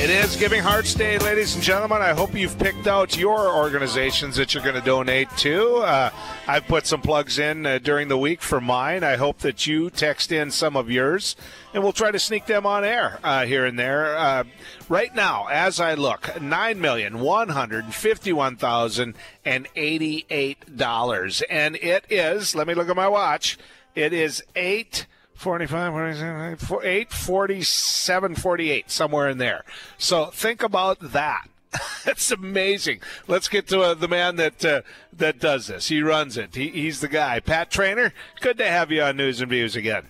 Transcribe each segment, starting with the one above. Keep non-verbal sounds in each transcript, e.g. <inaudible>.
It is Giving Hearts Day, ladies and gentlemen. I hope you've picked out your organizations that you're going to donate to. Uh, I've put some plugs in uh, during the week for mine. I hope that you text in some of yours, and we'll try to sneak them on air uh, here and there. Uh, right now, as I look, nine million one hundred fifty-one thousand and it is. Let me look at my watch. It is eight. 45, 47, 8, 47, 48, somewhere in there. So think about that. <laughs> That's amazing. Let's get to uh, the man that uh, that does this. He runs it. He, he's the guy. Pat Traynor, good to have you on News and Views again.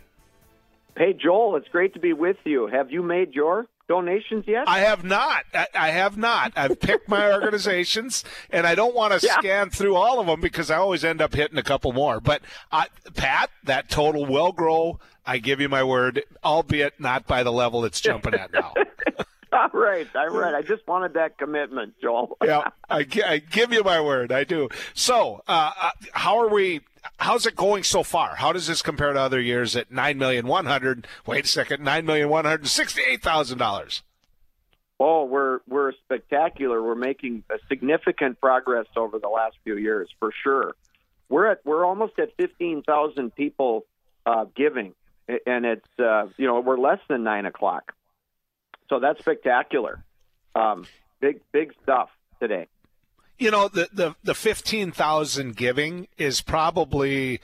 Hey, Joel, it's great to be with you. Have you made your donations yet? I have not. I, I have not. I've picked my <laughs> organizations, and I don't want to yeah. scan through all of them because I always end up hitting a couple more. But I, Pat, that total will grow. I give you my word, albeit not by the level it's jumping at now. <laughs> all right, all right. I just wanted that commitment, Joel. yeah, I, I, give you my word. I do. So, uh, uh, how are we? How's it going so far? How does this compare to other years at nine million one hundred? Wait a second, nine million one hundred sixty-eight thousand dollars. Oh, we're we're spectacular. We're making significant progress over the last few years, for sure. We're at we're almost at fifteen thousand people uh, giving, and it's uh, you know we're less than nine o'clock, so that's spectacular. Um, big big stuff today you know the the the fifteen thousand giving is probably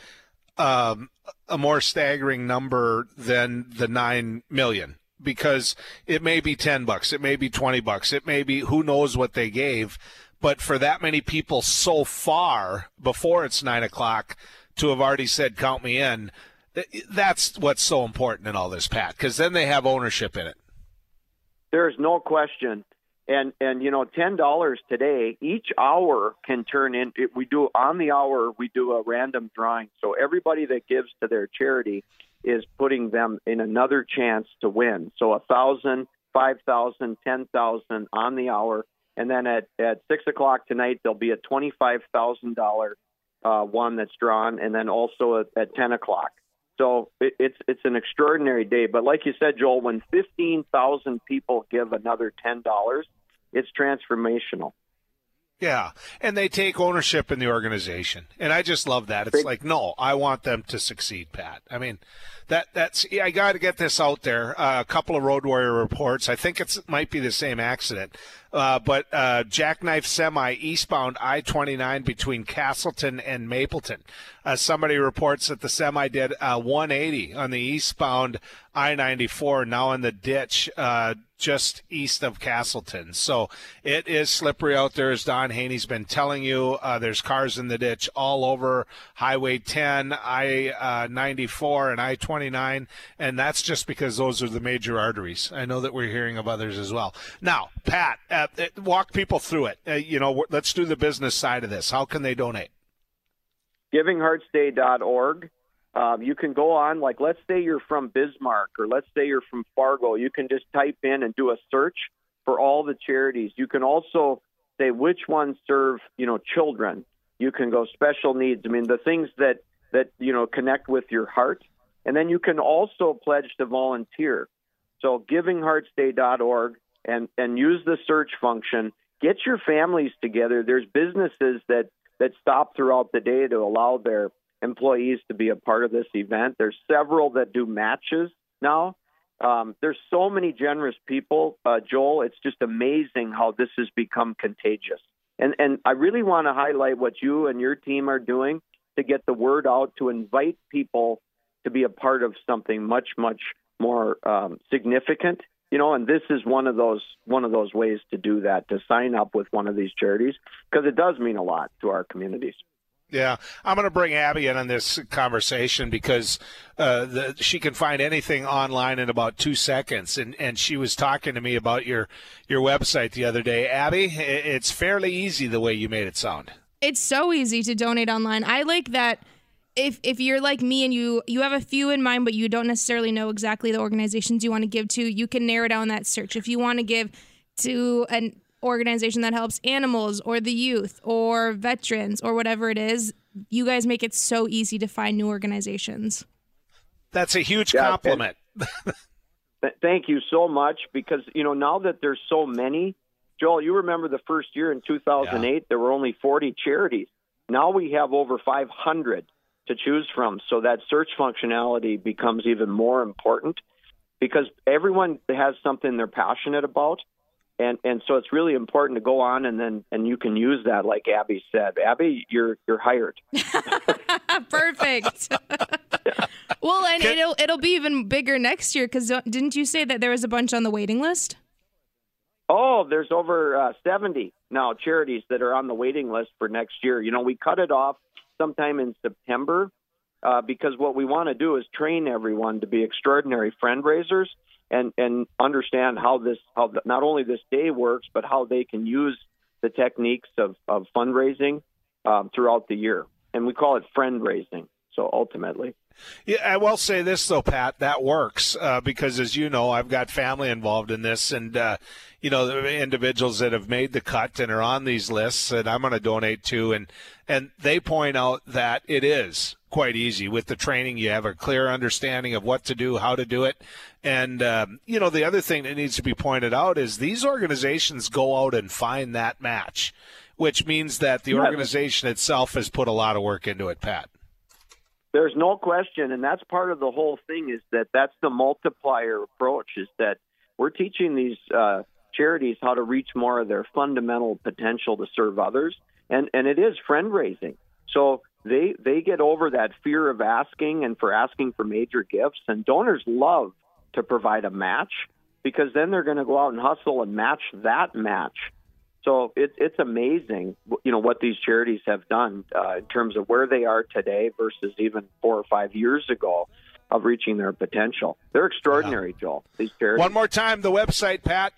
um, a more staggering number than the nine million because it may be ten bucks, it may be twenty bucks, it may be who knows what they gave, but for that many people so far before it's nine o'clock to have already said count me in, that's what's so important in all this, Pat, because then they have ownership in it. There's no question and and you know ten dollars today each hour can turn in we do on the hour we do a random drawing. So everybody that gives to their charity is putting them in another chance to win. So a thousand five thousand ten thousand on the hour. And then at at six o'clock tonight there'll be a twenty five thousand dollar uh, one that's drawn and then also at, at ten o'clock so it, it's it's an extraordinary day. But like you said, Joel, when fifteen thousand people give another ten dollars, it's transformational. Yeah, and they take ownership in the organization, and I just love that. It's like, no, I want them to succeed, Pat. I mean, that that's I got to get this out there. Uh, a couple of Road Warrior reports. I think it might be the same accident, uh, but uh, jackknife semi eastbound I twenty nine between Casselton and Mapleton. Uh, somebody reports that the semi did uh, 180 on the eastbound I 94, now in the ditch uh, just east of Casselton. So it is slippery out there, as Don Haney's been telling you. Uh, there's cars in the ditch all over Highway 10, I uh, 94, and I 29, and that's just because those are the major arteries. I know that we're hearing of others as well. Now, Pat, uh, walk people through it. Uh, you know, let's do the business side of this. How can they donate? GivingHeartsDay.org um, you can go on, like, let's say you're from Bismarck or let's say you're from Fargo. You can just type in and do a search for all the charities. You can also say which ones serve, you know, children. You can go special needs. I mean, the things that, that, you know, connect with your heart. And then you can also pledge to volunteer. So givingheartsday.org and, and use the search function. Get your families together. There's businesses that, that stop throughout the day to allow their employees to be a part of this event. There's several that do matches now. Um, there's so many generous people, uh, Joel. It's just amazing how this has become contagious. And and I really want to highlight what you and your team are doing to get the word out to invite people to be a part of something much much more um, significant. You know, and this is one of those one of those ways to do that to sign up with one of these charities because it does mean a lot to our communities. Yeah, I'm going to bring Abby in on this conversation because uh, the, she can find anything online in about two seconds, and, and she was talking to me about your your website the other day. Abby, it's fairly easy the way you made it sound. It's so easy to donate online. I like that. If, if you're like me and you you have a few in mind but you don't necessarily know exactly the organizations you want to give to you can narrow down that search if you want to give to an organization that helps animals or the youth or veterans or whatever it is, you guys make it so easy to find new organizations. That's a huge yeah, compliment. <laughs> Th- thank you so much because you know now that there's so many, Joel, you remember the first year in 2008 yeah. there were only 40 charities. Now we have over 500 to choose from, so that search functionality becomes even more important because everyone has something they're passionate about. And and so it's really important to go on and then and you can use that like Abby said. Abby, you're you're hired. <laughs> <laughs> Perfect. <laughs> well, and Can, it'll it'll be even bigger next year because didn't you say that there was a bunch on the waiting list? Oh, there's over uh, 70 now charities that are on the waiting list for next year. You know, we cut it off sometime in September uh, because what we want to do is train everyone to be extraordinary friend raisers and and understand how this how the, not only this day works, but how they can use the techniques of of fundraising um, throughout the year. And we call it friend raising. So ultimately. Yeah, I will say this though, Pat, that works uh, because, as you know, I've got family involved in this, and uh, you know, the individuals that have made the cut and are on these lists, that I'm going to donate to, and and they point out that it is quite easy with the training. You have a clear understanding of what to do, how to do it, and um, you know, the other thing that needs to be pointed out is these organizations go out and find that match, which means that the organization itself has put a lot of work into it, Pat. There's no question, and that's part of the whole thing. Is that that's the multiplier approach? Is that we're teaching these uh, charities how to reach more of their fundamental potential to serve others, and and it is friend raising. So they they get over that fear of asking and for asking for major gifts, and donors love to provide a match because then they're going to go out and hustle and match that match so it, it's amazing, you know, what these charities have done uh, in terms of where they are today versus even four or five years ago of reaching their potential. They're extraordinary, yeah. Joel. These charities. One more time, the website, Pat.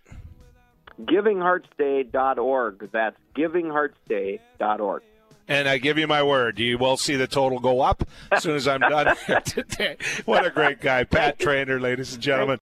GivingHeartsDay.org. That's GivingHeartsDay.org. And I give you my word, you will see the total go up as soon as I'm done here <laughs> today. What a great guy, Pat Traynor, ladies and gentlemen.